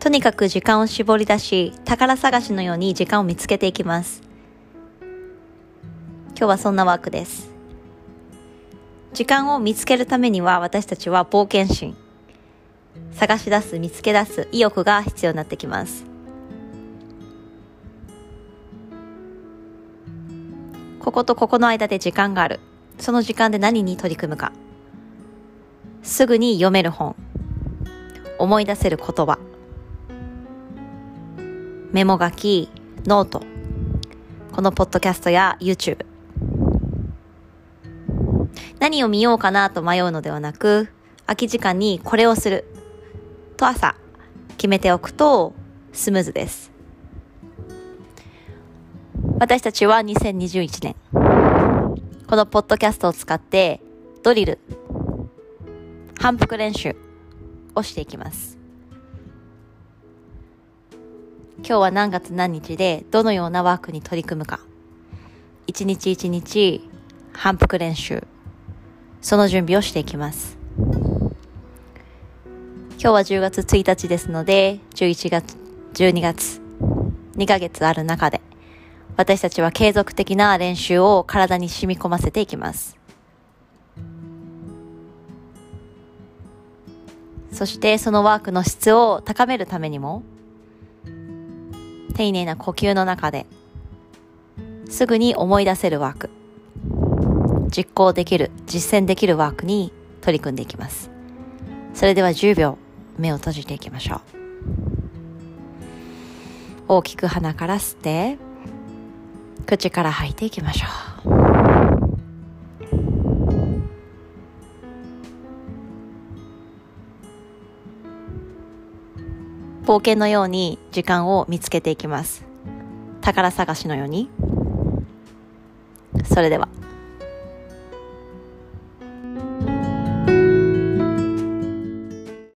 とにかく時間を絞り出し、宝探しのように時間を見つけていきます。今日はそんなワークです。時間を見つけるためには私たちは冒険心、探し出す、見つけ出す意欲が必要になってきます。こことここの間で時間がある。その時間で何に取り組むか。すぐに読める本。思い出せる言葉。メモ書き、ノート、このポッドキャストや YouTube。何を見ようかなと迷うのではなく、空き時間にこれをすると朝決めておくとスムーズです。私たちは2021年、このポッドキャストを使ってドリル、反復練習をしていきます。今日は何月何日でどのようなワークに取り組むか。一日一日反復練習。その準備をしていきます。今日は10月1日ですので、11月、12月、2ヶ月ある中で、私たちは継続的な練習を体に染み込ませていきます。そしてそのワークの質を高めるためにも、丁寧な呼吸の中ですぐに思い出せるワーク実行できる実践できるワークに取り組んでいきます。それでは10秒目を閉じていきましょう。大きく鼻から吸って口から吐いていきましょう。冒険のように時間を見つけていきます。宝探しのように。それでは。